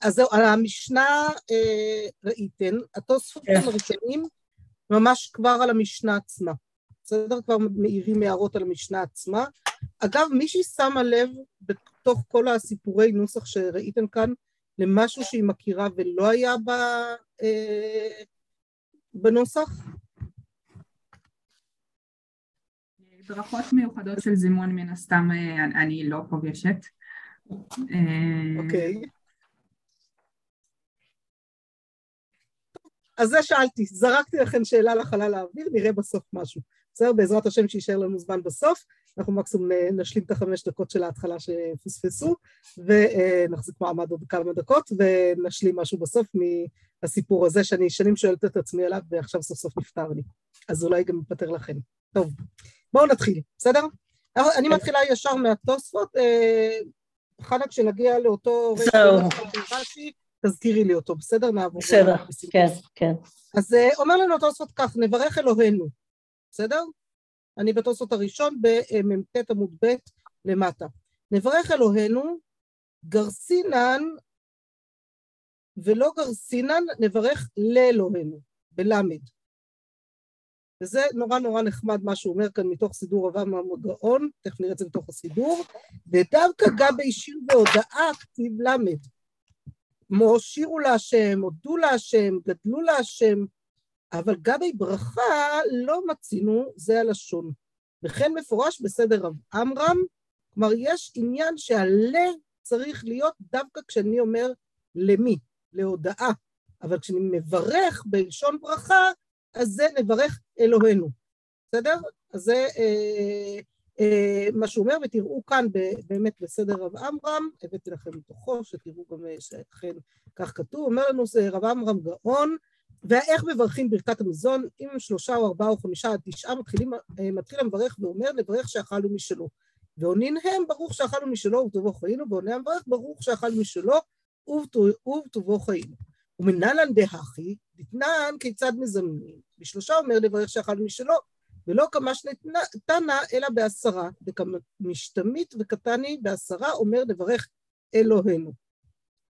אז זהו, על המשנה ראיתם, התוספות הראשונים ממש כבר על המשנה עצמה. בסדר? כבר מעירים הערות על המשנה עצמה. אגב, מישהי שמה לב בתוך כל הסיפורי נוסח שראיתם כאן למשהו שהיא מכירה ולא היה ב, אה, בנוסח? ברכות מיוחדות של זימון מן הסתם אה, אני לא פוגשת. אה, אוקיי. אז זה שאלתי, זרקתי לכם שאלה לחלל האוויר, נראה בסוף משהו. בסדר? בעזרת השם שיישאר לנו זמן בסוף, אנחנו מקסימום נשלים את החמש דקות של ההתחלה שפספסו, ונחזיק מעמד עוד כמה דקות, ונשלים משהו בסוף מהסיפור הזה שאני שנים שואלת את עצמי עליו, ועכשיו סוף סוף נפתר לי. אז אולי גם נפטר לכם. טוב, בואו נתחיל, בסדר? אני מתחילה ישר מהתוספות, אה, חנה כשנגיע לאותו... זהו. תזכירי לי אותו, בסדר? נעבור. בסדר, כן, כן. אז אה, אומר לנו התוספות כך, נברך אלוהינו, בסדר? אני בתוספות הראשון במ"ט עמוד ב' למטה. נברך אלוהינו, גרסינן ולא גרסינן, נברך לאלוהינו, בלמד. וזה נורא נורא נחמד מה שהוא אומר כאן מתוך סידור רבם המגאון, תכף נראה את זה מתוך הסידור, ודווקא גם בישיר בהודעה כתיב למד. כמו שירו להשם, הודו להשם, גדלו להשם, אבל גבי ברכה לא מצינו זה הלשון. וכן מפורש בסדר רב עמרם, כלומר יש עניין שהלה צריך להיות דווקא כשאני אומר למי, להודאה, אבל כשאני מברך בלשון ברכה, אז זה נברך אלוהינו, בסדר? אז זה אה, אה, מה שהוא אומר, ותראו כאן באמת בסדר רב עמרם, הבאתי לכם מתוכו, שתראו גם אה, שאכן כך כתוב, אומר לנו זה רב עמרם גאון, ואיך מברכים ברכת המזון, אם שלושה או ארבעה או חמישה עד תשעה, מתחילים, אה, מתחיל המברך ואומר לברך שאכלנו משלו. ועונין הם ברוך שאכלנו משלו ובטובו חיינו, ועונה המברך ברוך שאכלנו משלו ובטובו חיינו. ומנהלן דהכי, דתנן כיצד מזמנים. בשלושה אומר לברך שאכלנו משלו, ולא כמה שנתנה, אלא בעשרה, וכמשתמית וקטני בעשרה אומר לברך אלוהינו.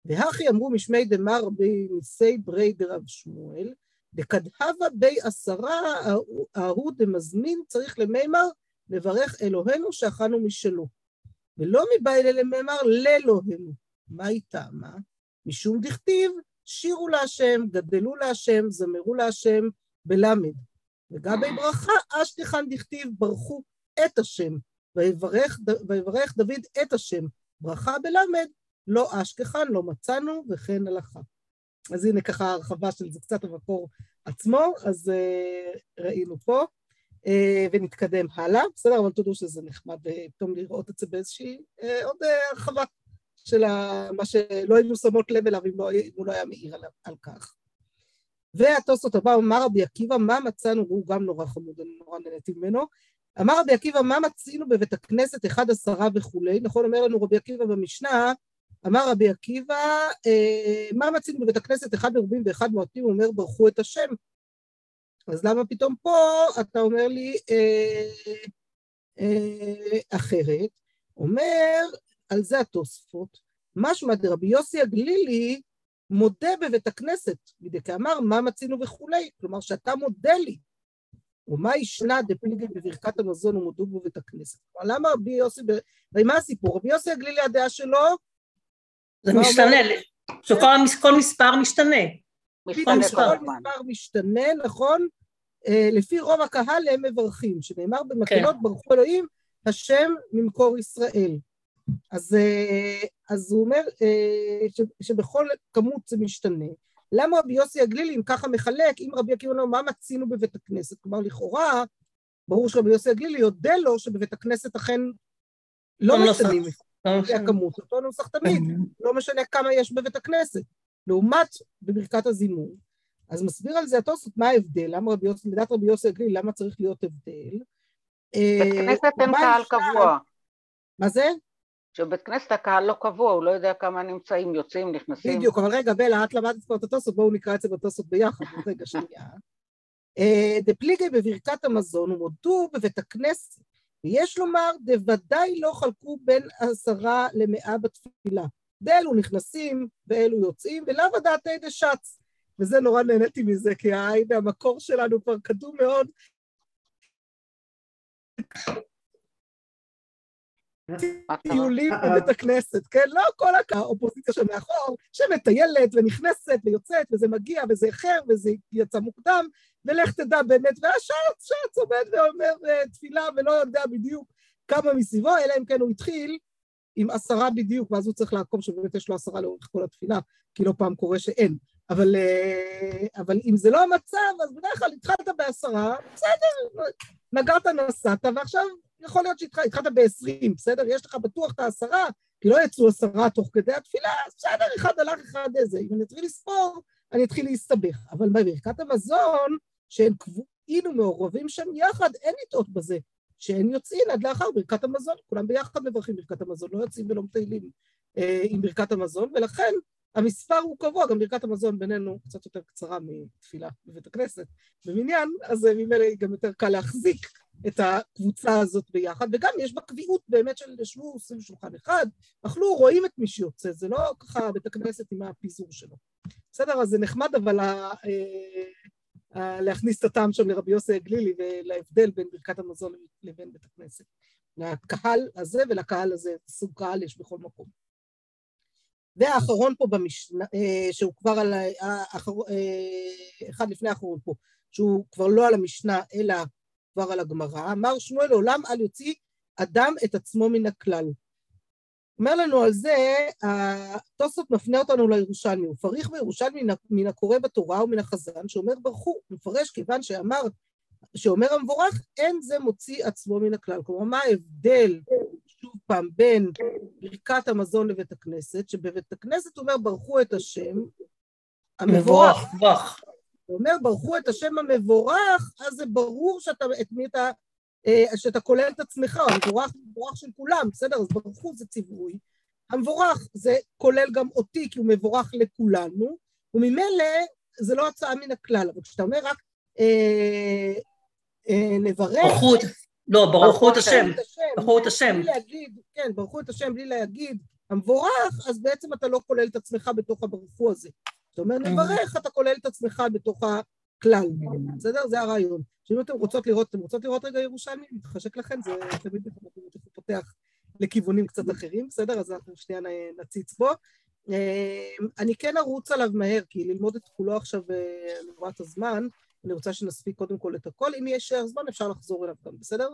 והכי אמרו משמי דמר בניסי ברי דרב שמואל, דקדהבה בי עשרה ההוא דמזמין צריך למימר לברך אלוהינו שאכלנו משלו. ולא מבעילה למימר לאלוהינו. מה היא טעמה? משום דכתיב שירו להשם, גדלו להשם, זמרו להשם בלמד. וגבי ברכה אשתיכן דכתיב ברכו את השם, ויברך, ויברך דוד את השם. ברכה בלמד, לא אשכחן, לא מצאנו, וכן הלכה. אז הנה ככה הרחבה של זה קצת המקור עצמו, אז uh, ראינו פה, uh, ונתקדם הלאה, בסדר, אבל תודו שזה נחמד uh, פתאום לראות את זה באיזושהי uh, עוד uh, הרחבה של מה שלא היינו שמות לב אליו אם לא, אם הוא לא היה מעיר על, על כך. והתוספות הבא, אמר רבי עקיבא, מה מצאנו, והוא גם נורא חמוד, אני נורא נהניתי ממנו, אמר רבי עקיבא, מה מצינו בבית הכנסת אחד עשרה וכולי, נכון, אומר לנו רבי עקיבא במשנה, אמר רבי עקיבא, אה, מה מצינו בבית הכנסת אחד מרובים ואחד מועטים, הוא אומר, ברכו את השם. אז למה פתאום פה אתה אומר לי אה, אה, אחרת? אומר, על זה התוספות, משמע דרבי יוסי הגלילי מודה בבית הכנסת, מדי כאמר מה מצינו וכולי, כלומר שאתה מודה לי. ומה ישנה דפליגי בברכת המזון ומודו בבית הכנסת. כלומר, למה רבי יוסי, ומה הסיפור? רבי יוסי הגלילי הדעה שלו זה משתנה, שכל מספר משתנה. כל מספר משתנה, נכון? אה, לפי רוב הקהל הם מברכים, שנאמר במקהלות כן. ברכו אלוהים, השם ממקור ישראל. אז, אה, אז הוא אומר אה, ש, שבכל כמות זה משתנה. למה רבי יוסי הגלילי אם ככה מחלק, אם רבי עקיבא אומר מה מצינו בבית הכנסת? כלומר לכאורה, ברור שרבי יוסי הגלילי יודה לו שבבית הכנסת אכן לא משתנים. לפי הכמות, אותו נוסח תמיד, לא משנה כמה יש בבית הכנסת. לעומת בברכת הזימון. אז מסביר על זה התוספות מה ההבדל, למה רבי יוסי, לדעת רבי יוסי הגליל, למה צריך להיות הבדל. בית אה, כנסת אין קהל קבוע. מה זה? שבית כנסת הקהל לא קבוע, הוא לא יודע כמה נמצאים, יוצאים, נכנסים. בדיוק, אבל רגע, בלה, את למדת כבר את התוספות, בואו נקרא את זה בתוספות ביחד, רגע, שנייה. אה, דפליגי בברכת המזון ומודו בבית הכנסת ויש לומר, דוודאי לא חלקו בין עשרה למאה בתפילה. ואלו נכנסים ואלו יוצאים, ולאו הדעתי דשץ. וזה נורא נהניתי מזה, כי הנה המקור שלנו כבר קדום מאוד. טיולים בבית הכנסת, כן? לא כל האופוזיציה שמאחור, שמטיילת ונכנסת ויוצאת, וזה מגיע וזה איחר וזה יצא מוקדם, ולך תדע באמת, והשץ, שץ עומד ואומר uh, תפילה ולא יודע בדיוק כמה מסביבו, אלא אם כן הוא התחיל עם עשרה בדיוק, ואז הוא צריך לעקוב שבאמת יש לו עשרה לאורך כל התפילה, כי לא פעם קורה שאין. אבל, אבל אם זה לא המצב, אז בדרך כלל התחלת בעשרה, בסדר, נגרת נסעת, ועכשיו יכול להיות שהתחלת ב-20, בסדר? יש לך בטוח את העשרה, כי לא יצאו עשרה תוך כדי התפילה, בסדר, אחד הלך, אחד איזה. אם אני אתחיל לספור, אני אתחיל להסתבך. אבל בברכת המזון, שהם קבועים ומעורבים שם יחד, אין לטעות בזה, שהם יוצאים עד לאחר ברכת המזון, כולם ביחד מברכים ברכת המזון, לא יוצאים ולא מטיילים אה, עם ברכת המזון, ולכן המספר הוא קבוע, גם ברכת המזון בינינו קצת יותר קצרה מתפילה בבית הכנסת במניין, אז ממילא גם יותר קל להחזיק את הקבוצה הזאת ביחד, וגם יש בה קביעות באמת של ישבו סביב שולחן אחד, אכלו, רואים את מי שיוצא, זה לא ככה בית הכנסת עם הפיזור שלו. בסדר, אז זה נחמד, אבל ה, ה, ה, להכניס את הטעם שם לרבי יוסי הגלילי ולהבדל בין ברכת המזון לבין בית הכנסת. לקהל הזה ולקהל הזה, סוג קהל יש בכל מקום. והאחרון פה במשנה, שהוא כבר על, האחר, אחד לפני האחרון פה, שהוא כבר לא על המשנה, אלא כבר על הגמרא, אמר שמואל לעולם אל יוציא אדם את עצמו מן הכלל. אומר לנו על זה, התוספות מפנה אותנו לירושלמי, הוא פריך בירושלמי מן הקורא בתורה ומן החזן, שאומר ברכו, הוא מפרש כיוון שאמר, שאומר המבורך, אין זה מוציא עצמו מן הכלל. כלומר, מה ההבדל, פעם, בין ברכת המזון לבית הכנסת, שבבית הכנסת אומר ברכו את השם, המבורך. מבורך. הוא אומר, ברכו את השם המבורך, אז זה ברור שאתה, את מי אתה, אה, שאתה כולל את עצמך, המבורך הוא מבורך של כולם, בסדר? אז ברכו זה ציווי. המבורך זה כולל גם אותי, כי הוא מבורך לכולנו, וממילא זה לא הצעה מן הכלל, אבל כשאתה אומר רק אה, אה, נברך... ברכו, לא, ברכו את השם, ברכו את השם. כן, ברכו את השם בלי להגיד המבורך, אז בעצם אתה לא כולל את עצמך בתוך הברכו הזה. זאת אומרת, נברך, אתה כולל את עצמך בתוך הכלל, בסדר? זה הרעיון. שאם אתם רוצות לראות, אתם רוצות לראות רגע ירושלמי, מתחשק לכם, זה תמיד פותח לכיוונים קצת אחרים, בסדר? אז אנחנו שנייה נציץ בו. אני כן ארוץ עליו מהר, כי ללמוד את כולו עכשיו, אני רואה את הזמן, אני רוצה שנספיק קודם כל את הכל, אם יש זמן אפשר לחזור אליו גם, בסדר?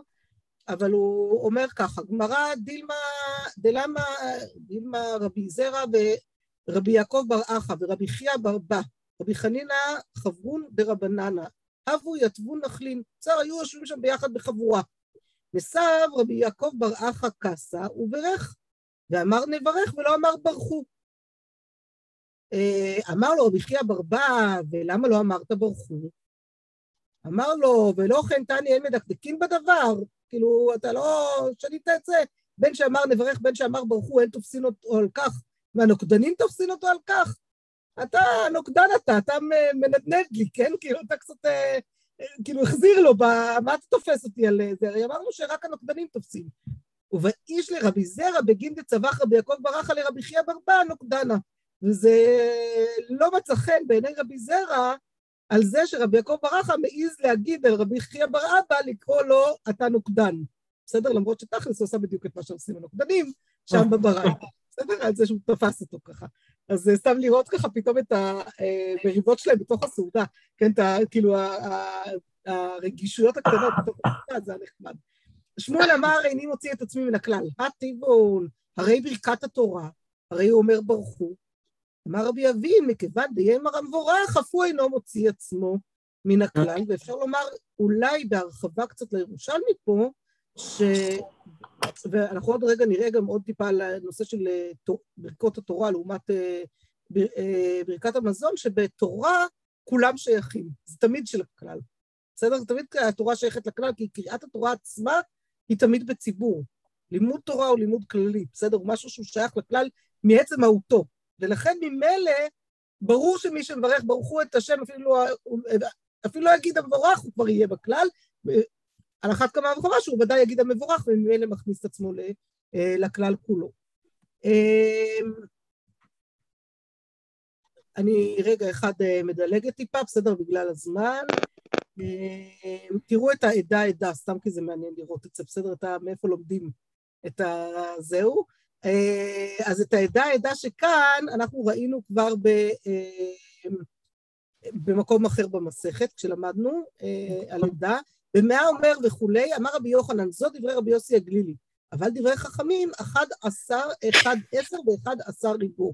אבל הוא אומר ככה, גמרא דילמה, דלמה, דילמה רבי זרע רבי יעקב בר אחא ורבי חייא בר בא, רבי חנינא חברון דרבננה, אבו יתבו נחלין, בסדר, היו יושבים שם ביחד בחבורה. נסב רבי יעקב בר אחא קסה וברך, ואמר נברך ולא אמר ברכו. אה, אמר לו רבי חייא בר בא, ולמה לא אמרת ברכו? אמר לו, ולא כן תני אין מדקדקים בדבר, כאילו, אתה לא שנית את זה, בין שאמר נברך, בין שאמר ברכו, אין תופסין אותו על כך והנוקדנים תופסין אותו על כך. אתה נוקדן אתה, אתה מנדנד לי, כן? כאילו, אתה קצת, אה, כאילו, החזיר לו, מה אתה תופס אותי על זה? הרי אמרנו שרק הנוקדנים תופסים. ובאיש לרבי זרע בגין דצבח רבי יעקב ברכה לרבי חייא ברבא נוקדנה. וזה לא מצא חן בעיני רבי זרע על זה שרבי יעקב ברכה מעז להגיד על רבי חייא בר אבא לקרוא לו אתה נוקדן. בסדר? למרות שתכלס הוא עושה בדיוק את מה שעושים הנוקדנים שם בברכה. בסדר? על זה שהוא תפס אותו ככה. אז סתם לראות ככה פתאום את המריבות שלהם בתוך הסעודה, כן, את ה... כאילו הרגישויות הקטנות בתוך הסעודה, זה היה נחמד. שמואל אמר, איני מוציא את עצמי מן הכלל. הטבעון, הרי ברכת התורה, הרי הוא אומר ברכו. אמר רבי אבין, מכיוון דיימר המבורך, אף הוא אינו מוציא עצמו מן הכלל, ואפשר לומר, אולי בהרחבה קצת לירושלמי פה, ש... ואנחנו עוד רגע נראה גם עוד טיפה על הנושא של אה, ברכות התורה לעומת אה, אה, ברכת המזון, שבתורה כולם שייכים, זה תמיד של הכלל. בסדר? זה תמיד התורה שייכת לכלל, כי קריאת התורה עצמה היא תמיד בציבור. לימוד תורה הוא לימוד כללי, בסדר? הוא משהו שהוא שייך לכלל מעצם מהותו. ולכן ממילא, ברור שמי שמברך ברכו את השם, אפילו אפילו לא יגיד המבורך, הוא כבר יהיה בכלל, על אחת כמה וכמה שהוא ודאי יגיד המבורך וממילא מכניס את עצמו אה, לכלל כולו. אה, אני רגע אחד אה, מדלגת טיפה, בסדר, בגלל הזמן. תראו את העדה עדה, סתם כי זה מעניין לראות את זה, בסדר? את ה... מאיפה לומדים את הזהו. אז את העדה עדה שכאן אנחנו ראינו כבר ב... במקום אחר במסכת, כשלמדנו על עדה. ומה אומר וכולי, אמר רבי יוחנן, זאת דברי רבי יוסי הגלילי, אבל דברי חכמים, אחד עשר, אחד עשר ואחד עשר ריבו.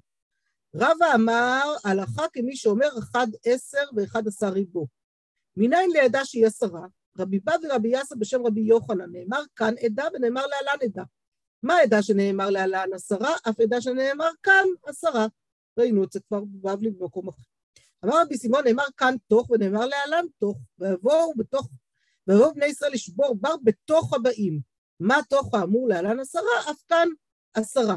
רבא אמר, הלכה כמי שאומר אחד עשר ואחד עשר ריבו. מניין לידע שהיא עשרה? רבי בא ורבי יאסר בשם רבי יוחנן, נאמר כאן עדה ונאמר להלן עדה. מה העדה שנאמר להלן עשרה? אף עדה שנאמר כאן עשרה. ראינו את זה כבר בבבלי במקום אחר. אמר רבי סימון, נאמר כאן תוך ונאמר להלן תוך, ויבואו בתוך ויבואו בני ישראל לשבור בר בתוך הבאים. מה תוך האמור להלן עשרה, אף כאן עשרה.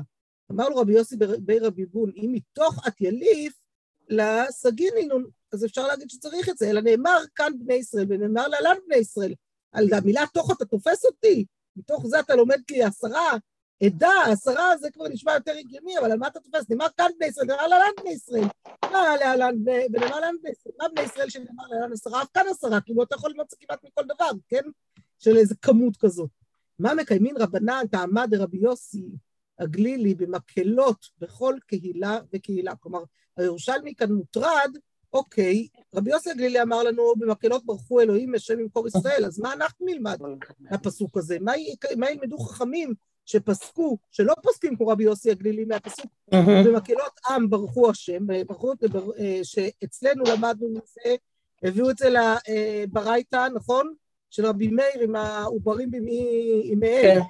אמר לו רבי יוסי בי רבי בון, אם מתוך את יליף לסגינינון, אז אפשר להגיד שצריך את זה, אלא נאמר כאן בני ישראל, ונאמר להלן בני ישראל. על המילה תוך אתה תופס אותי, מתוך זה אתה לומד כי עשרה, עדה, עשרה זה כבר נשמע יותר הגיוני, אבל על מה אתה תופס? נאמר כאן בני ישראל, נאמר להלן בני ישראל. מה להלן, בני ישראל? מה בני ישראל שנאמר להלן עשרה, אף כאן עשרה, כאילו אתה יכול למצוא כמעט מכל דבר, כן? של איזה כמות כזאת. מה מקיימין רבנן טעמה דרבי יוסי הגלילי במקהלות בכל קהילה וקהילה. כלומר, הירושלמי כאן מוטרד, אוקיי, רבי יוסי הגלילי אמר לנו, במקהלות ברכו אלוהים השם ממקור ישראל, אז מה אנחנו נלמד מהפסוק הזה? מה ילמדו חכמים שפסקו, שלא פוסקים כמו רבי יוסי הגלילי מהפסוק, במקהלות עם ברכו השם, ברכו את זה, אה, שאצלנו למדנו מזה, הביאו את זה לברייתא, נכון? של רבי מאיר עם העוברים בימיהם, כן,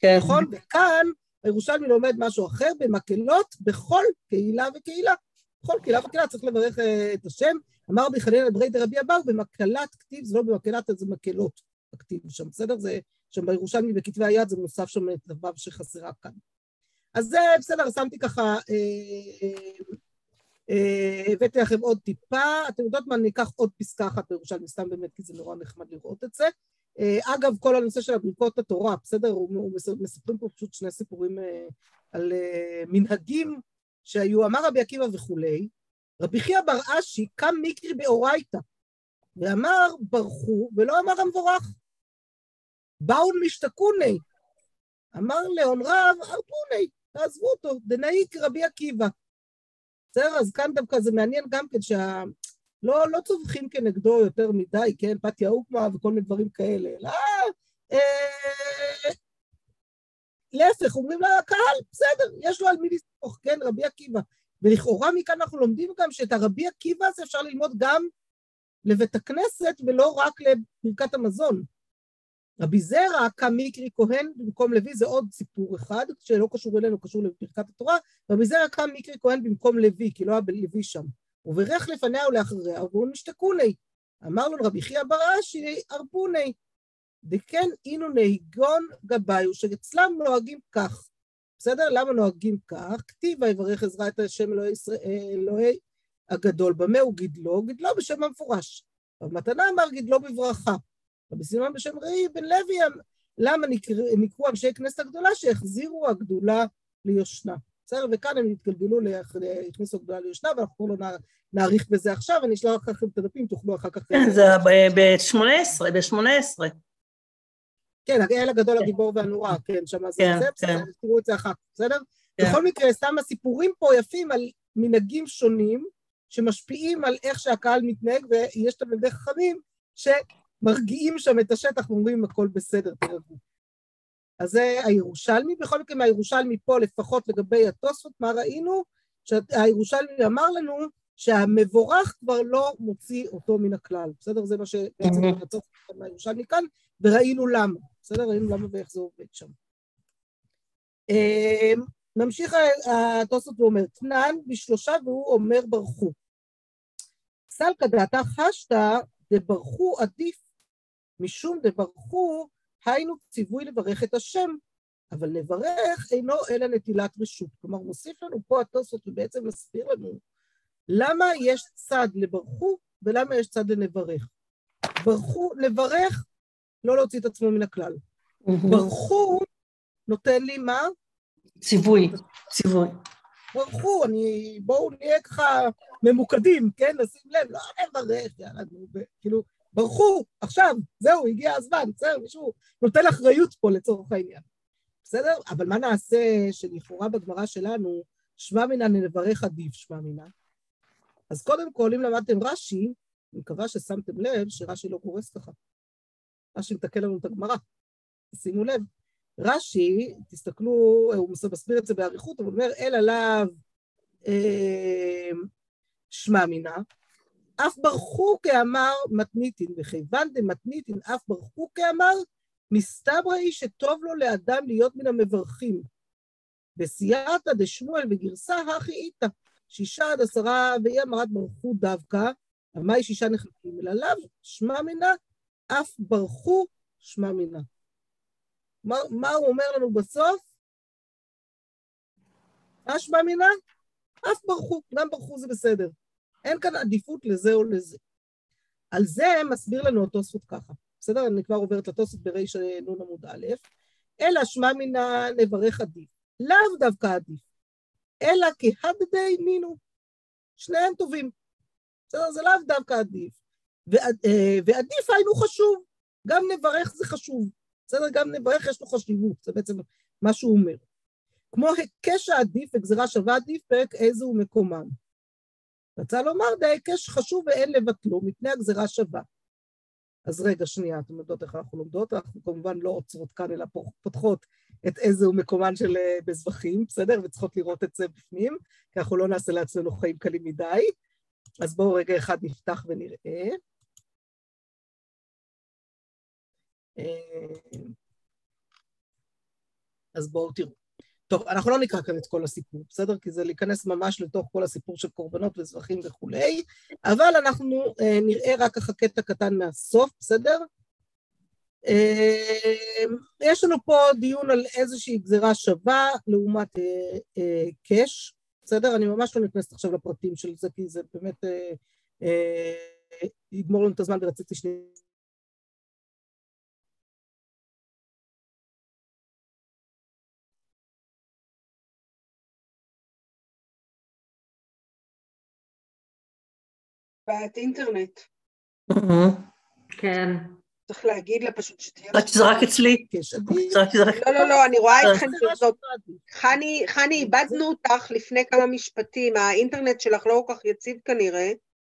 כן. נכון? וכאן הירושלמי לומד משהו אחר, במקהלות, בכל קהילה וקהילה. בכל קהילה וקהילה צריך לברך אה, את השם. אמר רבי חנין אברי דרבי אבאו, במקהלת כתיב, זה לא במקהלת, זה מקהלות הכתיב שם, בסדר? זה שם בירושלמי בכתבי היד זה מוסף שם את הוו שחסרה כאן. אז זה בסדר, שמתי ככה, אה, אה, הבאתי לכם עוד טיפה, אתם יודעות מה, אני אקח עוד פסקה אחת בירושלמי, סתם באמת, כי זה נורא נחמד לראות את זה. אה, אגב, כל הנושא של ברכות התורה, בסדר, מספרים פה פשוט שני סיפורים על מנהגים שהיו, אמר רבי עקיבא וכולי, רבי חייא בר אשי קם מקרי באורייתא, ואמר ברכו ולא אמר המבורך. באון משתכוני. אמר לאון רב, ארפוני, תעזבו אותו, דנאיק רבי עקיבא. בסדר? אז כאן דווקא זה מעניין גם כן שה... לא, לא צווחים כנגדו יותר מדי, כן? פתיה אוקמה וכל מיני דברים כאלה, אלא... אה, להפך, אומרים לקהל, בסדר, יש לו על מי לסמוך, כן, רבי עקיבא. ולכאורה מכאן אנחנו לומדים גם שאת הרבי עקיבא הזה אפשר ללמוד גם לבית הכנסת ולא רק לברכת המזון. רבי זרע קם מקרי כהן במקום לוי, זה עוד סיפור אחד, שלא קשור אלינו, קשור לברכת התורה. רבי זרע קם מקרי כהן במקום לוי, כי לא היה לוי שם. וברך לפניה ולאחריה, והוא נשתקוני. אמר לו רבי חייא בר אשי, ארבוני. דכן אינו נהיגון גבאיו, שאצלם נוהגים כך. בסדר? למה נוהגים כך? כתיב ויברך עזרא את השם אלוהי, אלוהי הגדול. במה הוא גידלו? גידלו בשם המפורש. במתנה אמר גידלו בברכה. רבי סימן בשם ראי בן לוי, למה נקראו אנשי כנסת הגדולה שהחזירו הגדולה ליושנה. בסדר? וכאן הם התגלגלו, הכניסו הגדולה ליושנה, ואנחנו לא נאריך בזה עכשיו, אני אשלח לכם את הדפים, תוכלו אחר כך... כן, זה ב-18, ב-18. כן, האל הגדול הגיבור והנורא, כן, שם זה, כן, בסדר, כן. תראו את זה אחר כך, בסדר? כן. בכל מקרה, סתם הסיפורים פה יפים על מנהגים שונים, שמשפיעים על איך שהקהל מתנהג, ויש תלמידי חכמים מרגיעים שם את השטח ואומרים הכל בסדר, תרגעו. אז זה הירושלמי, בכל מקרה מהירושלמי פה לפחות לגבי התוספות, מה ראינו? שהירושלמי אמר לנו שהמבורך כבר לא מוציא אותו מן הכלל, בסדר? זה מה שבעצם התוספות מהירושלמי כאן, וראינו למה, בסדר? ראינו למה ואיך זה עובד שם. אמ, ממשיך התוספות ואומר, תנן בשלושה והוא אומר ברכו. סלקא דעתה חשתא דברכו עדיף משום דברכו, היינו ציווי לברך את השם, אבל לברך אינו אלא נטילת רשות. כלומר, מוסיף לנו פה התוספות ובעצם מסביר לנו למה יש צד לברכו ולמה יש צד לנברך. ברכו, לברך, לא להוציא את עצמו מן הכלל. ברכו נותן לי מה? ציווי, ציווי. ברכו, אני, בואו נהיה ככה ממוקדים, כן? נשים לב, לא נברך, יאללה, נו, כאילו, ברחו, עכשיו, זהו, הגיע הזמן, זהו, מישהו נוטל אחריות פה לצורך העניין. בסדר? אבל מה נעשה שלכאורה בגמרא שלנו, שמע מינא נברך עדיף שמע מינא? אז קודם כל, אם למדתם רש"י, אני מקווה ששמתם לב שרש"י לא קורס ככה. רש"י מתקן לנו את הגמרא. שימו לב, רש"י, תסתכלו, הוא מסביר את זה באריכות, הוא אומר, אל עליו אה, שמע מינא, אף ברחו כאמר מתניתין, וכיוון דמתניתין אף ברחו כאמר, מסתברא היא שטוב לו לאדם להיות מן המברכים. בסייעתא דשמואל בגרסה הכי איתא, שישה עד עשרה ואי אמרת ברחו דווקא, עמי שישה נחלקים, אלא לאו שמע מינא, אף ברחו שמע מינא. מה, מה הוא אומר לנו בסוף? מה שמע מינא? אף ברחו, גם ברחו זה בסדר. אין כאן עדיפות לזה או לזה. על זה מסביר לנו התוספות ככה. בסדר? אני כבר עוברת לתוספות בריש נ' עמוד א', אלא שמע מינא נברך עדיף. לאו דווקא עדיף, אלא כהדדי נינו. שניהם טובים. בסדר? זה לאו דווקא עדיף. אה, ועדיף היינו חשוב. גם נברך זה חשוב. בסדר? גם נברך יש לו חשיבות, זה בעצם מה שהוא אומר. כמו היקש העדיף וגזירה שווה עדיף, פרק איזה הוא מקומם. רצה לומר, די היקש חשוב ואין לבטלו, מפני הגזירה שווה. אז רגע, שנייה, אתם יודעות איך אנחנו לומדות? אנחנו כמובן לא עוצרות כאן, אלא פותחות את איזה הוא מקומן של אה, בזבחים, בסדר? וצריכות לראות את זה בפנים, כי אנחנו לא נעשה לעצמנו חיים קלים מדי. אז בואו רגע אחד נפתח ונראה. אה, אז בואו תראו. טוב, אנחנו לא נקרא כאן את כל הסיפור, בסדר? כי זה להיכנס ממש לתוך כל הסיפור של קורבנות וזבחים וכולי, אבל אנחנו אה, נראה רק ככה קטע קטן מהסוף, בסדר? אה, יש לנו פה דיון על איזושהי גזירה שווה לעומת אה, אה, קאש, בסדר? אני ממש לא נכנסת עכשיו לפרטים של זה, כי זה באמת אה, אה, יגמור לנו את הזמן ורציתי שנייה בעיית אינטרנט. כן. צריך להגיד לה פשוט שתהיה... רק שזה רק אצלי. לא, לא, לא, אני רואה אה, אתכם זאת. חני, חני, איבדנו אותך לפני כמה משפטים, האינטרנט שלך לא כל כך יציב כנראה.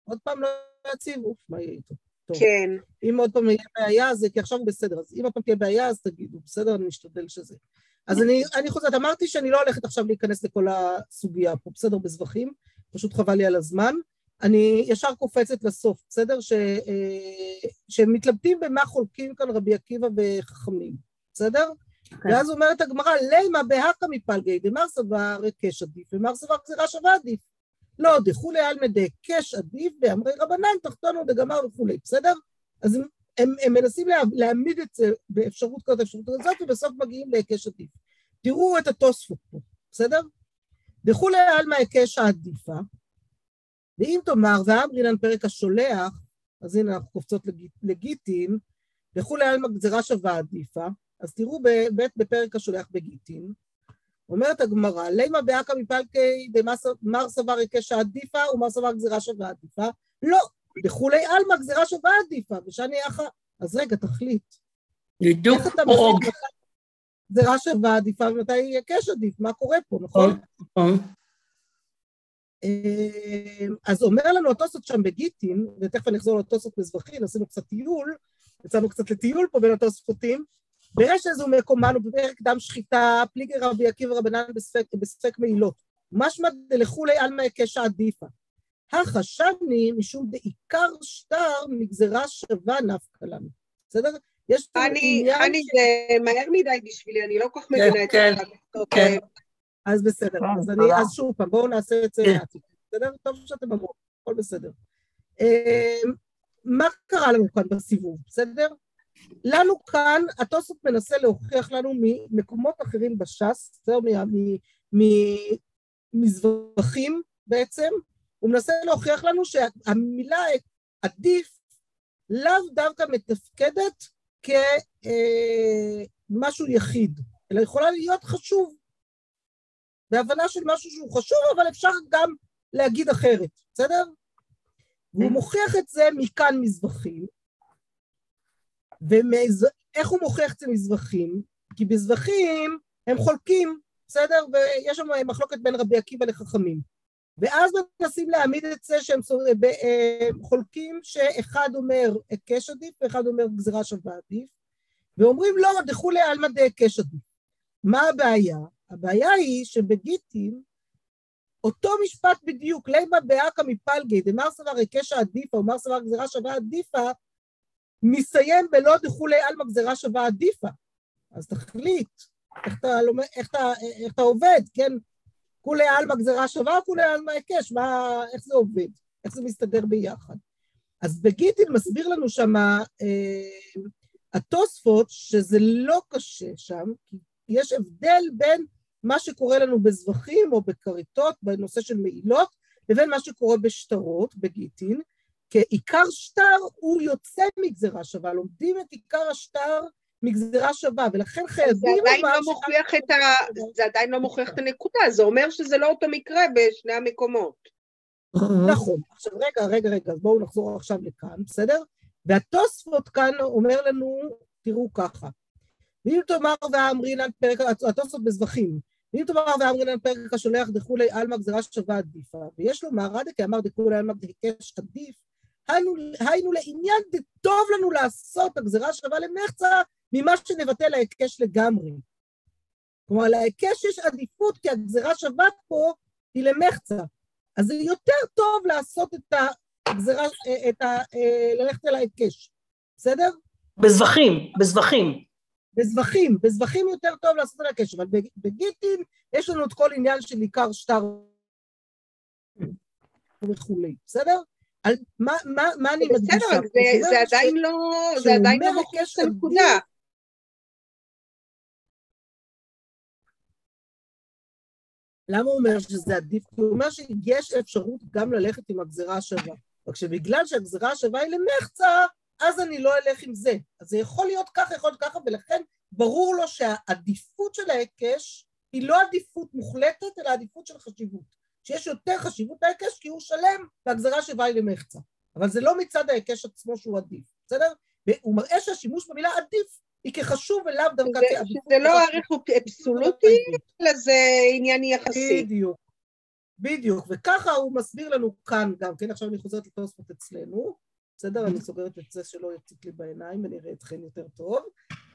עוד פעם לא יציב, אוף, מה יהיה איתו? כן. אם עוד פעם יהיה בעיה, זה כי עכשיו הוא בסדר, אז אם עוד פעם תהיה בעיה, אז תגידו, בסדר, אני אשתדל שזה. אז אני, אני חוזרת, אמרתי שאני לא הולכת עכשיו להיכנס לכל הסוגיה פה, בסדר, בזבחים, פשוט חבל לי על הזמן. אני ישר קופצת לסוף, בסדר? ש, אה, שמתלבטים במה חולקים כאן רבי עקיבא וחכמים, בסדר? כן. ואז אומרת הגמרא, לימה בהכא מפלגי דמר סבר קש עדיף, ומר סבר גזירה שווה עדיף. לא, דכולי עלמא דקש עדיף, ואמרי רבנן תחתונו דגמר וכולי, בסדר? אז הם, הם, הם מנסים לה, להעמיד את זה באפשרות כזאת, אפשרות כזאת, ובסוף מגיעים להיקש עדיף. תראו את התוספות פה, בסדר? דכולי עלמא היקש העדיפה, ואם תאמר, ואמרינן פרק השולח, אז הנה אנחנו קופצות לגיט, לגיטין, וכולי עלמא גזירה שווה עדיפה, אז תראו בבית בפרק השולח בגיטין, אומרת הגמרא, לימה באקא מפלקי דמר סבר היקש העדיפה ומר סבר גזירה שווה עדיפה, לא, בכולי עלמא גזירה שווה עדיפה, ושאני יחא, אז רגע, תחליט. אתה או גזירה שווה עדיפה ומתי היקש עדיף, מה קורה פה, נכון? אה, אז אומר לנו התוספות שם בגיטין, ותכף אני אחזור לתוספות מזבחין, עשינו קצת טיול, יצאנו קצת לטיול פה בין התוספותים, ויש איזו מקומן, ובפרק דם שחיטה, פליגי רבי עקיבא רבנן בספק, בספק מעילות. משמע דלכולי עלמא היקש העדיפה. החשבני משום דעיקר שטר מגזרה שווה נפקא לנו. בסדר? יש פה עניין חני, ש- זה מהר מדי בשבילי, אני לא כל כך מבינה את כן, זה. כן. אז בסדר, כן, אז, אני. אז שוב פעם, בואו נעשה את זה כן. בסדר? טוב שאתם אמרו, הכל בסדר. אה, מה קרה לנו כאן בסיבוב, בסדר? לנו כאן, התוספות מנסה להוכיח לנו ממקומות אחרים בש"ס, בסדר? מ- מ- מזבחים בעצם, הוא מנסה להוכיח לנו שהמילה עדיף לאו דווקא מתפקדת כמשהו יחיד, אלא יכולה להיות חשוב. בהבנה של משהו שהוא חשוב, אבל אפשר גם להגיד אחרת, בסדר? והוא מוכיח את זה מכאן מזבחים, ואיך הוא מוכיח את זה מזבחים? כי בזבחים הם חולקים, בסדר? ויש שם מחלוקת בין רבי עקיבא לחכמים. ואז מנסים להעמיד את זה שהם אה, חולקים שאחד אומר היקש עדיף ואחד אומר גזירה שווה עדיף, ואומרים לא, דחולי עלמא דהיקש עדיף. מה הבעיה? הבעיה היא שבגיטין אותו משפט בדיוק, לימה באקא מפלגי, דמר סבר היקש עדיפה ומר סבר גזירה שווה עדיפה, מסיים בלא דחולי עלמא גזירה שווה עדיפה. אז תחליט איך אתה, איך אתה, איך אתה עובד, כן? כולי עלמא גזירה שווה, כולי עלמא היקש, מה, איך זה עובד? איך זה מסתדר ביחד? אז בגיטין מסביר לנו שם אה, התוספות שזה לא קשה שם, כי יש הבדל בין מה שקורה לנו בזבחים או בכריתות, בנושא של מעילות, לבין מה שקורה בשטרות, בגיטין, כי עיקר שטר הוא יוצא מגזירה שווה, לומדים את עיקר השטר מגזירה שווה, ולכן חייבים לומר... לא ש... ה... זה עדיין לא מוכיח את הנקודה, זה אומר שזה לא אותו מקרה בשני המקומות. נכון. עכשיו רגע, רגע, רגע, אז בואו נחזור עכשיו לכאן, בסדר? והתוספות כאן אומר לנו, תראו ככה, ואם תאמר ואמרינן פרק, התוספות בזבחים, ואם תאמר ואמרינן פרק השולח דכולי עלמא גזירה שווה עדיפה, ויש לומר רדקי אמר דכולי עלמא דהיקש עדיף, היינו לעניין דטוב לנו לעשות הגזירה שווה למחצה ממה שנבטל ההיקש לגמרי. כלומר, להיקש יש עדיפות כי הגזירה שווה פה היא למחצה. אז זה יותר טוב לעשות את הגזירה, את ה... ללכת אל ההיקש, בסדר? בזבחים, בזבחים. בזבחים, בזבחים יותר טוב לעשות את ההיקש, אבל בגיטין יש לנו את כל עניין של עיקר שטר וכולי, בסדר? על מה, מה, מה אני מדגישה? בסדר, זה, זה עדיין לא, זה עדיין לא מוכיח את הנקודה. למה הוא אומר שזה עדיף? כי הוא אומר שיש אפשרות גם ללכת עם הגזירה השווה. רק שבגלל שהגזירה השווה היא למחצה, אז אני לא אלך עם זה. אז זה יכול להיות ככה, יכול להיות ככה, ולכן ברור לו שהעדיפות של ההיקש היא לא עדיפות מוחלטת, אלא עדיפות של חשיבות. שיש יותר חשיבות להיקש כי הוא שלם והגזרה שווה היא למחצה. אבל זה לא מצד ההיקש עצמו שהוא עדיף, בסדר? והוא מראה שהשימוש במילה עדיף היא כחשוב ולאו דווקא כעדיף. שזה לא ערך אבסולוטי, אלא זה עניין יחסי. בדיוק, בדיוק, וככה הוא מסביר לנו כאן גם, כן, עכשיו אני חוזרת לתוספות אצלנו, בסדר? אני סוגרת את זה שלא יציק לי בעיניים, אני אראה אתכם יותר טוב.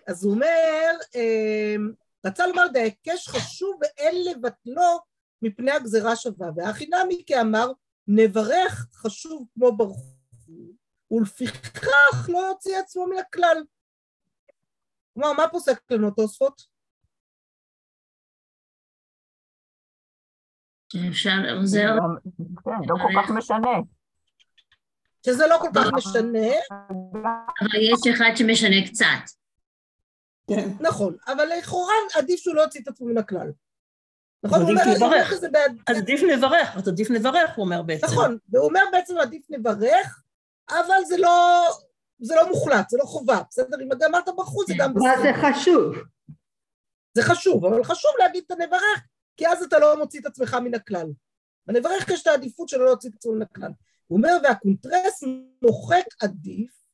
אז הוא אומר, אמ, רצה לומר, דהיקש חשוב ואין לבטלו מפני הגזירה שווה. והכי נמי כאמר, נברך חשוב כמו ברכו, ולפיכך לא יוציא עצמו מן הכלל. כלומר, מה פוסק לנו תוספות? אפשר, זה לא... כן, לא כל כך משנה. שזה לא כל כך משנה. אבל יש אחד שמשנה קצת. כן. נכון, אבל לכאורה עדיף שהוא לא יוציא את עצמו מן הכלל. נכון, הוא אומר, לברך. אז עדיף נברך, אז עדיף נברך, הוא אומר בעצם. נכון, והוא אומר בעצם עדיף נברך, אבל זה לא, זה לא מוחלט, זה לא חובה, בסדר? אם גמרת בחוץ זה גם בסדר. זה חשוב? זה חשוב, אבל חשוב להגיד את הנברך, כי אז אתה לא מוציא את עצמך מן הכלל. בנברך יש את העדיפות שלא להוציא את עצמו מן הכלל. הוא אומר, והקונטרס מוחק עדיף,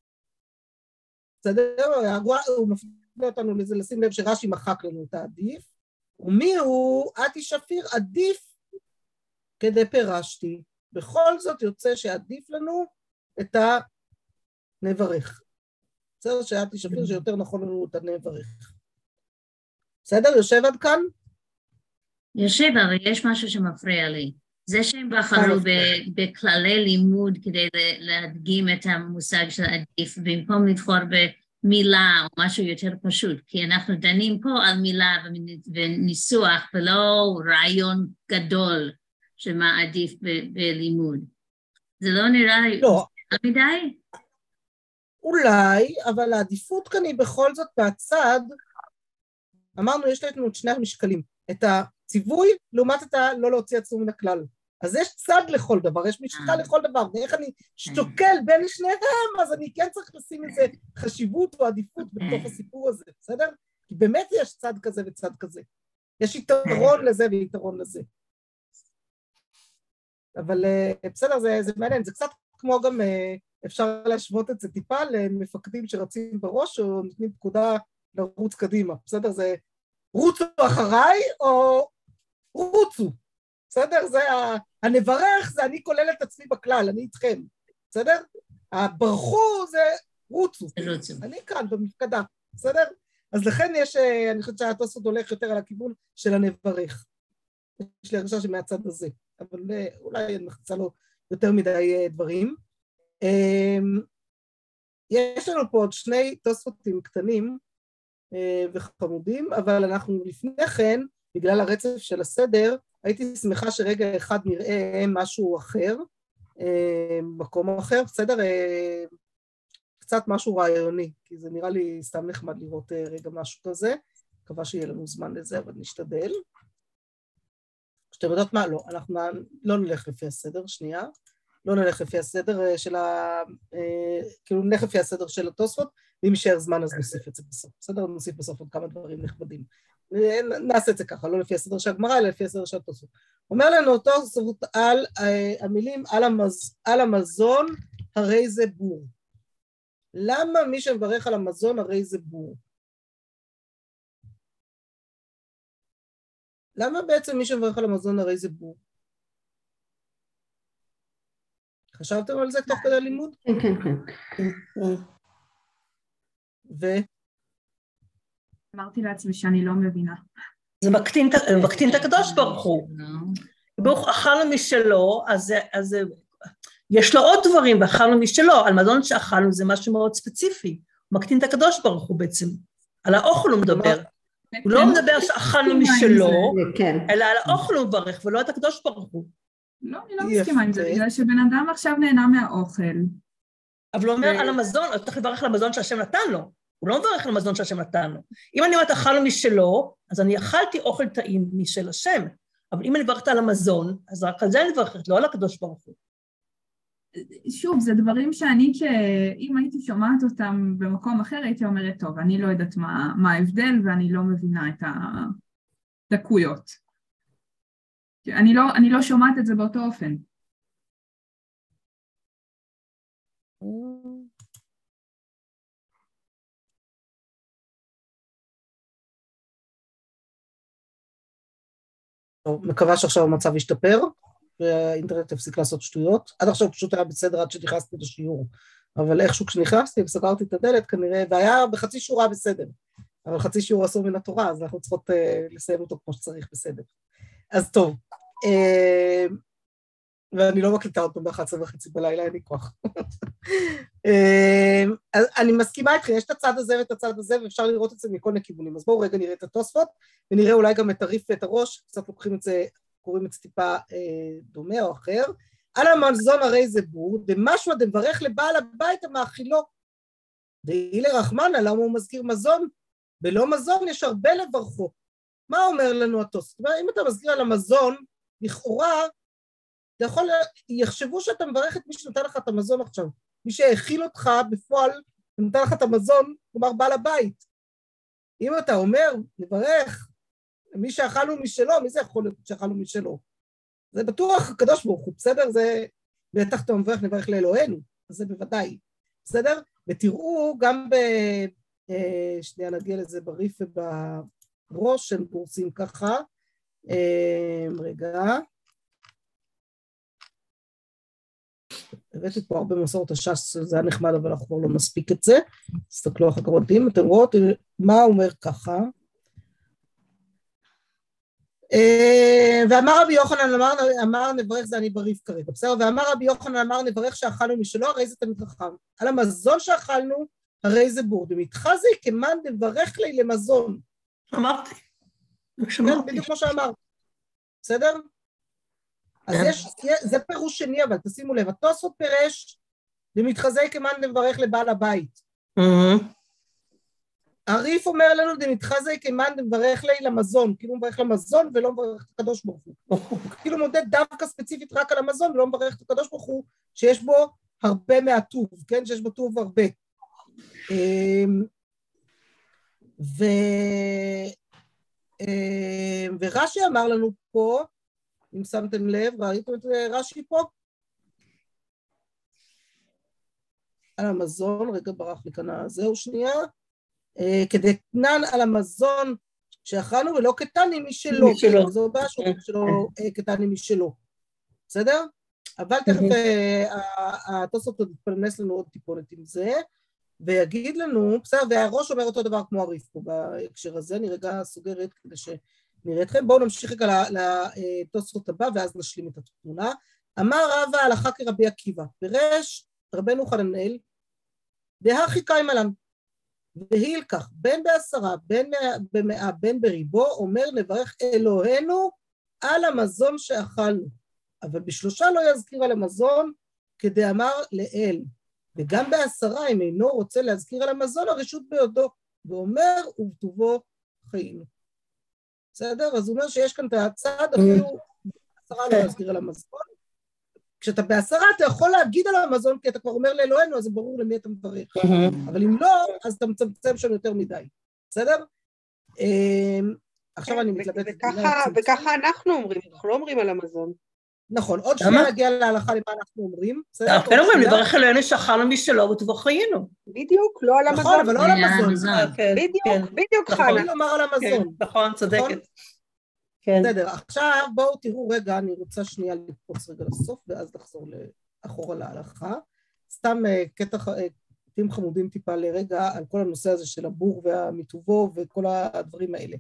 בסדר? הוא מפנה אותנו לזה, לשים לב שרש"י מחק לנו את העדיף, ומי הוא? אתי שפיר עדיף כדי פירשתי. בכל זאת יוצא שעדיף לנו את הנברך. בסדר שאתי שפיר שיותר נכון לנו את הנברך. בסדר? יושב עד כאן? יושב, אבל יש משהו שמפריע לי. זה שהם בחרו בכללי לימוד כדי להדגים את המושג של עדיף, במקום לבחור במילה או משהו יותר פשוט, כי אנחנו דנים פה על מילה וניסוח ולא רעיון גדול של מה עדיף בלימוד. זה לא נראה לי... לא. מדי? אולי, אבל העדיפות כאן היא בכל זאת מהצד, אמרנו, יש לנו את שני המשקלים, את הציווי לעומת את הלא להוציא עצמו מן הכלל. אז יש צד לכל דבר, יש משקל לכל דבר, ואיך אני שוקל בין שניהם, אז אני כן צריך לשים איזה חשיבות או עדיפות בתוך הסיפור הזה, בסדר? כי באמת יש צד כזה וצד כזה. יש יתרון לזה ויתרון לזה. אבל בסדר, זה, זה מעניין, זה קצת כמו גם, אפשר להשוות את זה טיפה למפקדים שרצים בראש או נותנים פקודה לרוץ קדימה, בסדר? זה רוצו אחריי או רוצו, בסדר? זה ה... הנברך זה אני כולל את עצמי בכלל, אני איתכם, בסדר? הברחו זה רוצו, אני כאן במפקדה, בסדר? אז לכן יש, אני חושבת שהתוספות הולך יותר על הכיוון של הנברך. יש לי הרגשה שמהצד הזה, אבל אולי אני מכניסה לו יותר מדי דברים. יש לנו פה עוד שני תוספותים קטנים וחמודים, אבל אנחנו לפני כן, בגלל הרצף של הסדר, הייתי שמחה שרגע אחד נראה משהו אחר, מקום אחר, בסדר? קצת משהו רעיוני, כי זה נראה לי סתם נחמד לראות רגע משהו כזה. מקווה שיהיה לנו זמן לזה, אבל נשתדל. שאתם יודעות מה? לא, אנחנו לא נלך לפי הסדר, שנייה. לא נלך לפי הסדר של ה... כאילו נלך לפי הסדר של התוספות, ואם יישאר זמן אז נוסיף את זה בסוף. בסדר? נוסיף בסוף עוד כמה דברים נכבדים. נעשה את זה ככה, לא לפי הסדר של הגמרא, אלא לפי הסדר של התוספות. אומר לנו תוספות על המילים על, המז... על המזון, הרי זה בור. למה מי שמברך על המזון הרי זה בור? למה בעצם מי שמברך על המזון הרי זה בור? חשבתם על זה תוך כדי לימוד? כן, כן, כן. ו? אמרתי לעצמי שאני לא מבינה. זה מקטין, מקטין את הקדוש ברוך הוא. ברוך אכלנו משלו, אז, אז יש לו עוד דברים, ואכלנו משלו, על מזון שאכלנו זה משהו מאוד ספציפי. הוא מקטין את הקדוש ברוך הוא בעצם. על האוכל הוא מדבר. הוא לא מדבר שאכלנו משלו, כן. אלא על האוכל הוא מברך, ולא את הקדוש ברוך הוא. לא, אני לא מסכימה עם זה, בגלל שבן אדם עכשיו נהנה מהאוכל. אבל הוא אומר על המזון, הוא צריך לברך על המזון שהשם נתן לו. הוא לא מברך על המזון שהשם נתן לו. אם אני אומרת אכלנו משלו, אז אני אכלתי אוכל טעים משל השם. אבל אם אני מברכת על המזון, אז רק על זה אני מברכת, לא על הקדוש ברוך הוא. שוב, זה דברים שאני, אם הייתי שומעת אותם במקום אחר, הייתי אומרת, טוב, אני לא יודעת מה, מה ההבדל ואני לא מבינה את הדקויות. אני לא, אני לא שומעת את זה באותו אופן. מקווה שעכשיו המצב ישתפר. והאינטרנט הפסיק לעשות שטויות. עד עכשיו פשוט היה בסדר עד שנכנסתי לשיעור, אבל איכשהו כשנכנסתי וסגרתי את הדלת כנראה, והיה בחצי שורה בסדר, אבל חצי שיעור אסור מן התורה, אז אנחנו צריכות uh, לסיים אותו כמו שצריך בסדר. אז טוב, uh, ואני לא מקליטה אותו ב-11 וחצי בלילה, אין לי כוח. אז אני מסכימה איתכם, יש את הצד הזה ואת הצד הזה, ואפשר לראות את זה מכל מיני כיוונים. אז בואו רגע נראה את התוספות, ונראה אולי גם את הריף ואת הראש, קצת לוקחים את זה קוראים את זה טיפה אה, דומה או אחר, על המזון הרי זה בור, דמשמע דברך לבעל הבית המאכילו. דאי לרחמנא, למה הוא מזכיר מזון? בלא מזון יש הרבה לברכו. מה אומר לנו התוספות? אם אתה מזכיר על המזון, לכאורה, אתה יכול, יחשבו שאתה מברך את מי שנותן לך את המזון עכשיו. מי שהאכיל אותך בפועל, ונותן לך את המזון, כלומר בעל הבית. אם אתה אומר, נברך מי שאכלנו משלו, מי זה יכול להיות שאכלנו משלו? זה בטוח הקדוש ברוך הוא, בסדר? זה בטח אתה מברך נברך לאלוהינו, זה בוודאי, בסדר? ותראו גם ב... אה, שנייה נגיע לזה בריף ובראש, שהם פורסים ככה. אה, רגע. הבאתי פה הרבה מסורת הש"ס, זה היה נחמד, אבל אנחנו כבר לא נספיק את זה. תסתכלו אחר כך מדהים, אתם רואות מה הוא אומר ככה. אה, ואמר רבי יוחנן, אמר, אמר נברך זה אני בריף כרגע, בסדר? ואמר רבי יוחנן, אמר נברך שאכלנו משלו, הרי זה תמיד חכם. על המזון שאכלנו, הרי זה בור. דמתחזי כמאן דברך לי למזון. אמרתי. כן, בדיוק כמו שאמרת. בסדר? אז כן. יש, זה פירוש שני, אבל תשימו לב, התוספות פירש, דמתחזי כמאן דברך לבעל הבית. הריף אומר לנו דמתחזי כמאן דברך לי למזון, כאילו הוא מברך למזון ולא מברך את הקדוש ברוך הוא. הוא כאילו מודד דווקא ספציפית רק על המזון ולא מברך את הקדוש ברוך הוא, שיש בו הרבה מהטוב, כן? שיש בו טוב הרבה. אמ, ו... אמ, ורש"י אמר לנו פה אם שמתם לב, ראיתם את אה, רש"י פה? על המזון, רגע ברח לי כאן הזהו שנייה, אה, כדתנן על המזון שאכלנו ולא קטני משלו, משלו. זו בעיה שהוא כן. שלא אה, קטני משלו, בסדר? אבל תכף אה, התוספות עוד יתפלמס לנו עוד טיפונת עם זה, ויגיד לנו, בסדר, והראש אומר אותו דבר כמו הריף פה בהקשר הזה, אני רגע סוגרת כדי שנראה אתכם, בואו נמשיך רגע לתוספות הבא ואז נשלים את התמונה. אמר רבא הלכה כרבי עקיבא, פירש רבנו חננאל, דהכי קיימא לן, והיל כך, בין בעשרה, בין מאה- במאה, בין בריבו, אומר נברך אלוהינו על המזון שאכלנו, אבל בשלושה לא יזכיר על המזון, כדאמר לאל, וגם בעשרה, אם אינו רוצה להזכיר על המזון, הרשות בידו, ואומר ובטובו חיינו. בסדר? אז הוא אומר שיש כאן את הצד, אפילו בעשרה לא להזכיר על המזון. כשאתה בעשרה אתה יכול להגיד על המזון, כי אתה כבר אומר לאלוהינו, אז זה ברור למי אתה מברך. אבל אם לא, אז אתה מצמצם שם יותר מדי, בסדר? אמ, עכשיו אני מתלבטת. כן, צמצום. וככה אנחנו אומרים, אנחנו לא אומרים על המזון. נכון, עוד? שנייה נגיע להלכה למה אנחנו אומרים. כן, עוד אומרים. נברך אלוהינו שאכלנו משלו וטובו חיינו. בדיוק, לא על נכון, המזון. אבל לא על המזון. אה, כן, כן, בדיוק, בדיוק נכון. חנה. אני לומר על כן, המזון. נכון, צודקת. כן. בסדר, עכשיו בואו תראו רגע, אני רוצה שנייה לקפוץ רגע לסוף ואז לחזור אחורה להלכה. סתם אה, קטע, אה, קטעים חמודים טיפה לרגע על כל הנושא הזה של הבור והמיטובו וכל הדברים האלה.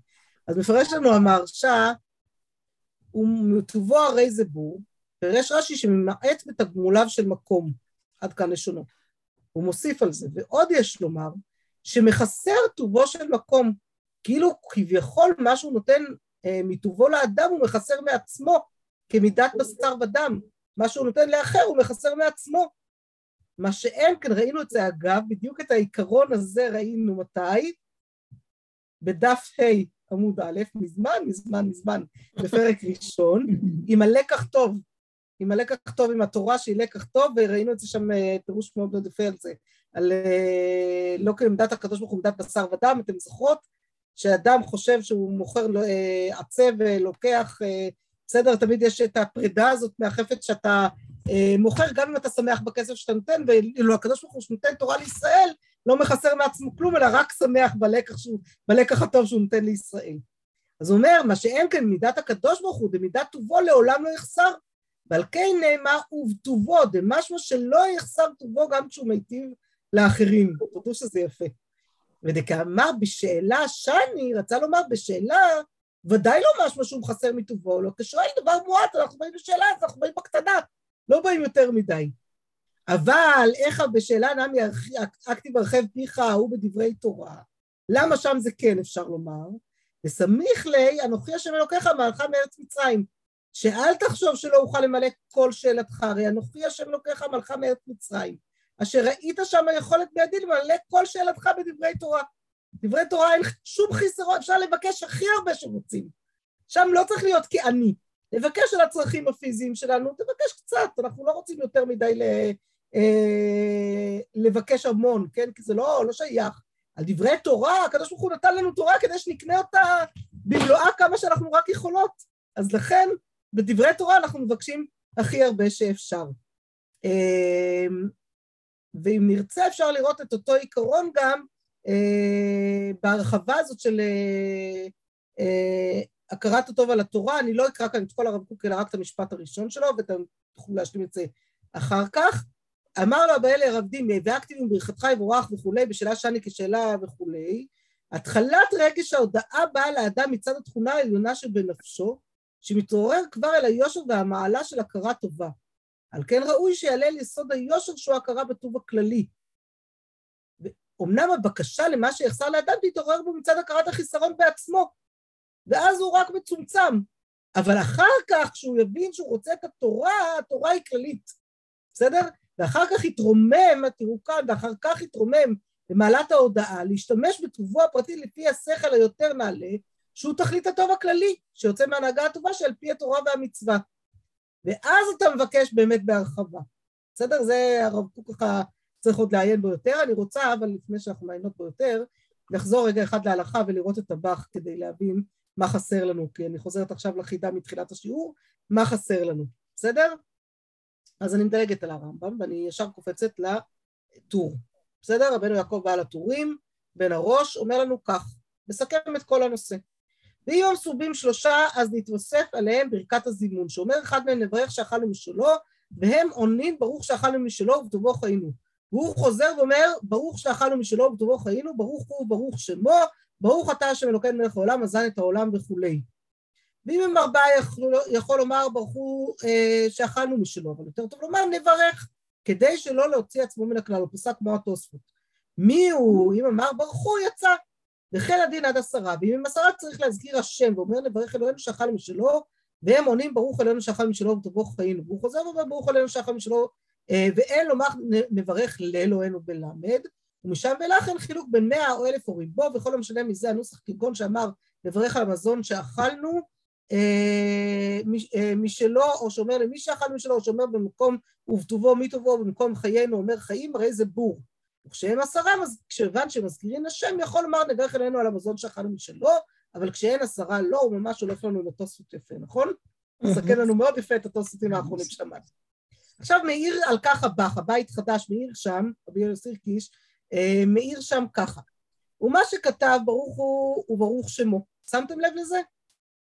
אז מפרש לנו המהרש"א, ומטובו הרי זה בור, פירש רש"י שממעט בתגמוליו של מקום, עד כאן לשונו. הוא מוסיף על זה, ועוד יש לומר, שמחסר טובו של מקום, כאילו כביכול מה שהוא נותן אה, מטובו לאדם הוא מחסר מעצמו, כמידת בשר ודם. מה שהוא נותן לאחר הוא מחסר מעצמו. מה שאין כאן, ראינו את זה אגב, בדיוק את העיקרון הזה ראינו מתי? בדף ה' עמוד א', מזמן, מזמן, מזמן, בפרק ראשון, עם הלקח טוב, עם הלקח טוב, עם התורה שהיא לקח טוב, וראינו את זה שם אה, פירוש מאוד מאוד יפה על זה, על אה, לא כעמדת הקדוש ברוך הוא עמדת בשר ודם, אתם זוכרות? שאדם חושב שהוא מוכר אה, עצב ולוקח, בסדר, תמיד יש את הפרידה הזאת מהחפץ שאתה מוכר, גם אם אתה שמח בכסף שאתה נותן, ואילו הקדוש ברוך הוא שנותן תורה לישראל, לא מחסר מעצמו כלום, אלא רק שמח בלקח, שהוא, בלקח הטוב שהוא נותן לישראל. אז הוא אומר, מה שאין כאן מידת הקדוש ברוך הוא, דמידת טובו לעולם לא יחסר, ועל כן נאמר ובטובו, דמשמע שלא יחסר טובו גם כשהוא מיטיב לאחרים. תודו שזה יפה. ודכאמר בשאלה שני, רצה לומר בשאלה, ודאי לא משמע שהוא מחסר מטובו, לא כשואל דבר מועט, אנחנו באים בשאלה, אנחנו באים בקטנה, לא באים יותר מדי. אבל איך בשאלה נמי אקטיב הרחב פיך ההוא בדברי תורה, למה שם זה כן אפשר לומר? וסמיך לי, אנוכי השם אלוקיך מעלך מארץ מצרים, שאל תחשוב שלא אוכל למלא כל שאלתך, הרי אנוכי השם אלוקיך מעלך מארץ מצרים. אשר ראית שם היכולת בידי למלא כל שאלתך בדברי תורה. דברי תורה אין שום חיסרון, אפשר לבקש הכי הרבה שרוצים. שם לא צריך להיות כעני. לבקש על הצרכים הפיזיים שלנו, תבקש קצת, אנחנו לא רוצים יותר מדי אה, לבקש המון, כן? כי זה לא, לא שייך. על דברי תורה, הקדוש ברוך הוא נתן לנו תורה כדי שנקנה אותה במלואה כמה שאנחנו רק יכולות. אז לכן, בדברי תורה אנחנו מבקשים הכי הרבה שאפשר. אה, ואם נרצה אפשר לראות את אותו עיקרון גם אה, בהרחבה הזאת של אה, אה, הכרת הטוב על התורה, אני לא אקרא כאן את כל הרב קוק, אלא רק את המשפט הראשון שלו, ואתם תוכלו להשלים את זה אחר כך. אמר לו הבעל לרב דימי, והקטיב עם ברכתך יבורך וכולי, בשאלה שאני כשאלה וכולי, התחלת רגש ההודעה באה לאדם מצד התכונה העליונה שבנפשו, שמתעורר כבר אל היושר והמעלה של הכרה טובה. על כן ראוי שיעלה על יסוד היושר שהוא הכרה בטוב הכללי. אמנם הבקשה למה שיחסר לאדם תתעורר בו מצד הכרת החיסרון בעצמו, ואז הוא רק מצומצם. אבל אחר כך, כשהוא יבין שהוא רוצה את התורה, התורה היא כללית, בסדר? ואחר כך יתרומם, תראו כאן, ואחר כך יתרומם למעלת ההודעה, להשתמש בטובו הפרטי לפי השכל היותר נעלה, שהוא תכלית הטוב הכללי, שיוצא מהנהגה הטובה שעל פי התורה והמצווה. ואז אתה מבקש באמת בהרחבה. בסדר? זה הרב קוק ככה צריך עוד לעיין בו יותר. אני רוצה, אבל לפני שאנחנו מעיינות בו יותר, לחזור רגע אחד להלכה ולראות את הבח כדי להבין מה חסר לנו, כי אני חוזרת עכשיו לחידה מתחילת השיעור, מה חסר לנו, בסדר? אז אני מדלגת על הרמב"ם ואני ישר קופצת לטור, בסדר? רבנו יעקב בעל הטורים, בן הראש, אומר לנו כך, מסכם את כל הנושא. ואם המסובים שלושה, אז נתווסף עליהם ברכת הזימון, שאומר אחד מהם נברך שאכלנו משלו, והם עונים ברוך שאכלנו משלו ובטובו חיינו. והוא חוזר ואומר, ברוך שאכלנו משלו ובטובו חיינו, ברוך הוא וברוך שמו, ברוך אתה השם אלוקינו מלך העולם, אזן את העולם וכולי. ואם הם ארבעה יכול, יכול לומר ברוך הוא אה, שאכלנו משלו, אבל יותר טוב לומר נברך, כדי שלא להוציא עצמו מן הכלל, הוא פסק כמו התוספות. מי הוא, אם אמר ברוך הוא יצא, וכן הדין עד עשרה, ואם הם עשרה צריך להזכיר השם, ואומר נברך אלוהינו שאכלנו משלו, והם עונים ברוך אלוהינו שאכלנו משלו וטובו חיינו, והוא חוזר ואומר ברוך אלוהינו שאכלנו משלו, אה, ואין לומר נברך לאלוהינו בלמד, ומשם ואילך אין חילוק בין מאה או אלף או ריבו, וכל המשנה מזה הנוסח כגון שאמר נברך על המזון שאכלנו, משלו, או שאומר למי שאכלנו משלו, או שאומר במקום ובטובו מי טובו, במקום חיינו אומר חיים, הרי זה בור. וכשהם עשרה, כשהבן שמזכירים השם, יכול לומר נברך אלינו על המזון שאכלנו משלו, אבל כשאין עשרה לא, הוא ממש הולך לנו לתוספות יפה, נכון? מסכן לנו מאוד יפה את התוספותים האחרונים שלמד. עכשיו מעיר על כך הבח, הבית חדש, מעיר שם, רבי יוסיר קיש, אה, מעיר שם ככה. ומה שכתב ברוך הוא וברוך שמו. שמתם לב לזה?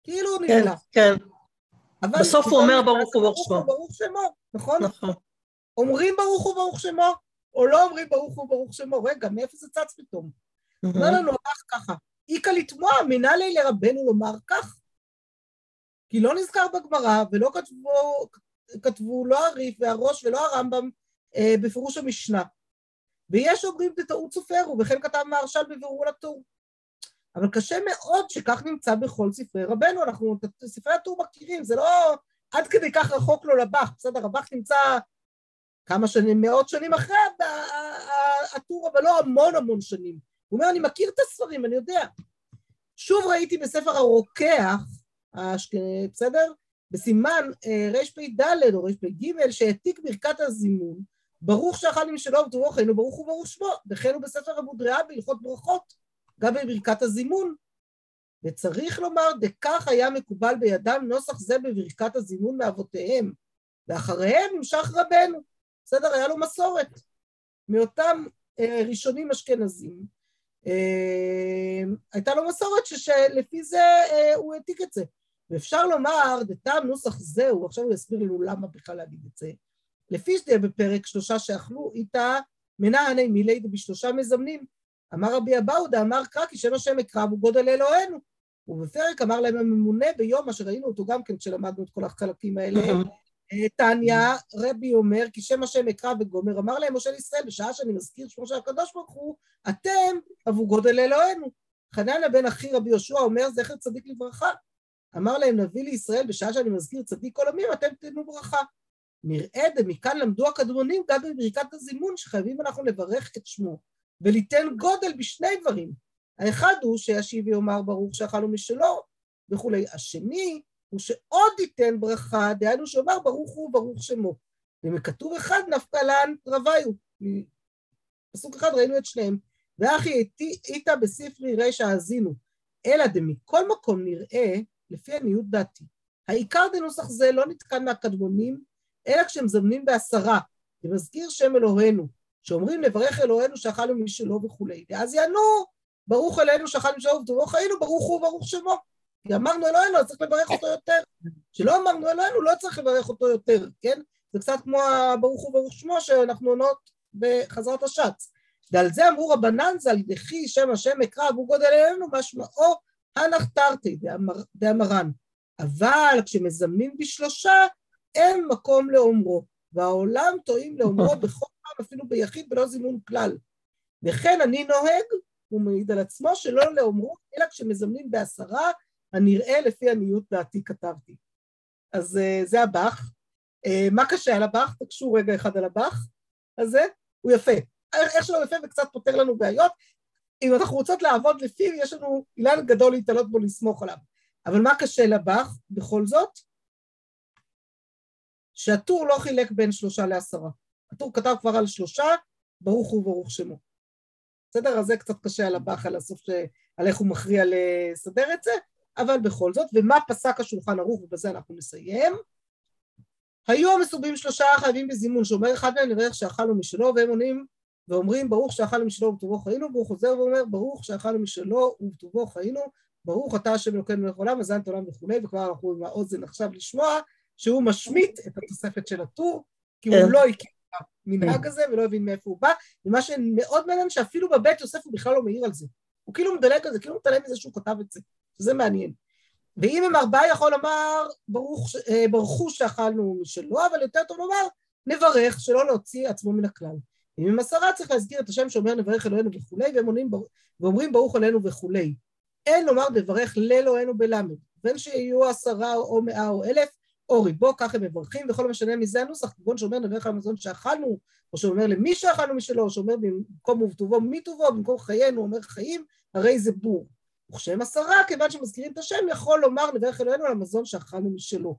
כאילו הוא כן, נפלא. כן. בסוף הוא אומר ברוך הוא וברוך שמו. ברוך שמו, נכון? נכון. אומרים ברוך הוא וברוך שמו, או לא אומרים ברוך הוא וברוך שמו. רגע, מאיפה זה צץ פתאום? אומר לנו הבח ככה, איכא לתמוע, מנהלי לרבנו לומר כך. כי לא נזכר בגמרא, ולא כתבו, כתבו לא הריף והראש ולא הרמב"ם אה, בפירוש המשנה. ויש אומרים בטעות סופר, וכן כתב מהרש"ל בבירור לטור. אבל קשה מאוד שכך נמצא בכל ספרי רבנו, אנחנו את ספרי הטור מכירים, זה לא עד כדי כך רחוק לו לבח, בסדר, הבח נמצא כמה שנים, מאות שנים אחרי הטור, אבל לא המון המון שנים. הוא אומר, אני מכיר את הספרים, אני יודע. שוב ראיתי בספר הרוקח, בסדר? בסימן אה, רפ"ד או רפ"ג, שהעתיק ברכת הזימון, ברוך שאכלנו משלו ובטובו חיינו, ברוך הוא ברוך שמו, וכן הוא בספר המודרעה בהלכות ברכות, גם בברכת הזימון. וצריך לומר, דכך היה מקובל בידם נוסח זה בברכת הזימון מאבותיהם, ואחריהם נמשך רבנו. בסדר? היה לו מסורת מאותם אה, ראשונים אשכנזים. אה, הייתה לו מסורת שלפי זה אה, הוא העתיק את זה. ואפשר לומר, דתם נוסח זהו, עכשיו הוא יסביר לנו למה בכלל להגיד את זה. לפי שזה בפרק שלושה שאכלו איתה מנעני מילי ובשלושה מזמנים. אמר רבי אבאודה, אמר קרא כי שם השם אקרב הוא גודל אלוהינו. ובפרק אמר להם הממונה ביום, אשר ראינו אותו גם כן כשלמדנו את כל החלקים האלה, תניא, רבי אומר, כי שם השם אקרא וגומר, אמר להם משה לישראל, בשעה שאני מזכיר שמו של הקדוש ברוך הוא, אתם עבור גודל אלוהינו. חנניה בן אחי רבי יהושע אומר, זכר צדיק לברכה. אמר להם, נביא לישראל, בשעה שאני מזכיר צדיק עולמים, אתם תתנו ברכה. נראה דמכאן למדו הקדמונים גם בברכת הזימון, שחייבים אנחנו לברך את שמו, וליתן גודל בשני דברים. האחד הוא שישיב ויאמר ברוך שאכלנו משלו וכולי. השני, הוא שעוד ייתן ברכה, דהיינו שאומר ברוך הוא וברוך שמו. ומכתוב אחד נפקא לן רוויו. פסוק אחד ראינו את שניהם. ואחי איתה בספרי רשע האזינו, אלא דמכל מקום נראה, לפי עניות דעתי, העיקר דנוסח זה לא נתקן מהקדמונים, אלא כשמזמנים בעשרה, ומזכיר שם אלוהינו, שאומרים לברך אלוהינו שאכלנו משלו וכולי, ואז יענו, ברוך אלינו שאכלנו משלו ובטובו חיינו, ברוך הוא וברוך שמו. כי אמרנו אלוהינו, אז צריך לברך אותו יותר. כשלא אמרנו אלוהינו, לא צריך לברך אותו יותר, כן? זה קצת כמו הברוך הוא ברוך שמו שאנחנו עונות בחזרת השץ. ועל זה אמרו רבנן ז"ל, דחי שם השם אקרא עבור גודל אלינו, משמעו הנח תרתי דאמרן. אבל כשמזמנים בשלושה, אין מקום לאומרו, והעולם טועים לאומרו בכל אפילו ביחיד, בלא זימון כלל. וכן אני נוהג, הוא מעיד על עצמו, שלא לאומרו, אלא כשמזמנים בעשרה, הנראה לפי עניות דעתי כתבתי. אז uh, זה הבח. Uh, מה קשה על הבח? תקשו רגע אחד על הבח הזה, הוא יפה. איך שלו יפה וקצת פותר לנו בעיות. אם אנחנו רוצות לעבוד לפיו, יש לנו אילן גדול להתעלות בו, לסמוך עליו. אבל מה קשה לבח בכל זאת? שהטור לא חילק בין שלושה לעשרה. הטור כתב כבר על שלושה, ברוך הוא וברוך שמו. בסדר? אז זה קצת קשה על הסוף, ש... על איך הוא מכריע לסדר את זה, אבל בכל זאת, ומה פסק השולחן ערוך, ובזה אנחנו נסיים. היו המסובים שלושה חייבים בזימון, שאומר אחד מהם נברך שאכלנו משלו, והם עונים ואומרים ברוך שאכלנו משלו ובטובו חיינו, והוא חוזר ואומר ברוך שאכלנו משלו ובטובו חיינו, ברוך אתה השם אלוקינו מלך העולם, מזל עולם וכולי, וכבר אנחנו עם האוזן עכשיו לשמוע שהוא משמיט את התוספת של הטור, כי הוא כן. לא הכיר המנהג הזה ולא הבין מאיפה הוא בא, ומה שמאוד מעניין שאפילו בבית יוסף הוא בכלל לא מעיר על זה. הוא כאילו מדלג על זה, כאילו מתעלם מזה שהוא כתב את זה, שזה מעניין. ואם הם ארבעה יכול לומר, ברוך, אה, ברכו שאכלנו משלו, אבל יותר טוב לומר, נברך שלא להוציא עצמו מן הכלל. אם הם עשרה צריך להזכיר את השם שאומר נברך אלוהינו וכולי, והם עונים ואומרים ברוך עלינו וכולי. אין לומר נברך לאלוהינו בלמד, בין שיהיו עשרה או מאה או אלף, או ריבו, כך הם מברכים, וכל המשנה מזה הנוסח, כגון שאומר נברך על המזון שאכלנו, או שאומר למי שאכלנו משלו, או שאומר במקום ובטובו מי טובו, במקום חיינו אומר חיים, הרי זה בור. וכשהם עשרה, כיוון שמזכירים את השם, יכול לומר נברך אלוהינו על המזון שאכלנו משלו.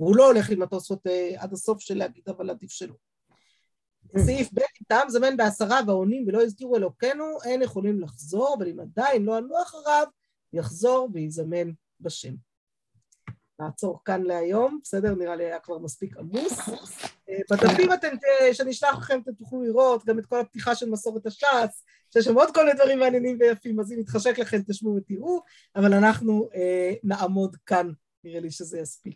והוא לא הולך עם התוספות אה, עד הסוף של להגיד אבל עדיף שלא. סעיף ב', אם טעם זמן בעשרה והעונים ולא הזכירו אלוקינו, אין יכולים לחזור, אבל אם עדיין לא ענו אחריו, יחזור ויזמן בשם. נעצור כאן להיום, בסדר? נראה לי היה כבר מספיק עמוס. אה, בדפים אתם, ת- שאני אשלח לכם, אתם תוכלו לראות גם את כל הפתיחה של מסורת הש"ס, שיש שם עוד כל מיני דברים מעניינים ויפים, אז אם יתחשק לכם תשמעו ותראו, אבל אנחנו אה, נעמוד כאן, נראה לי שזה יספיק.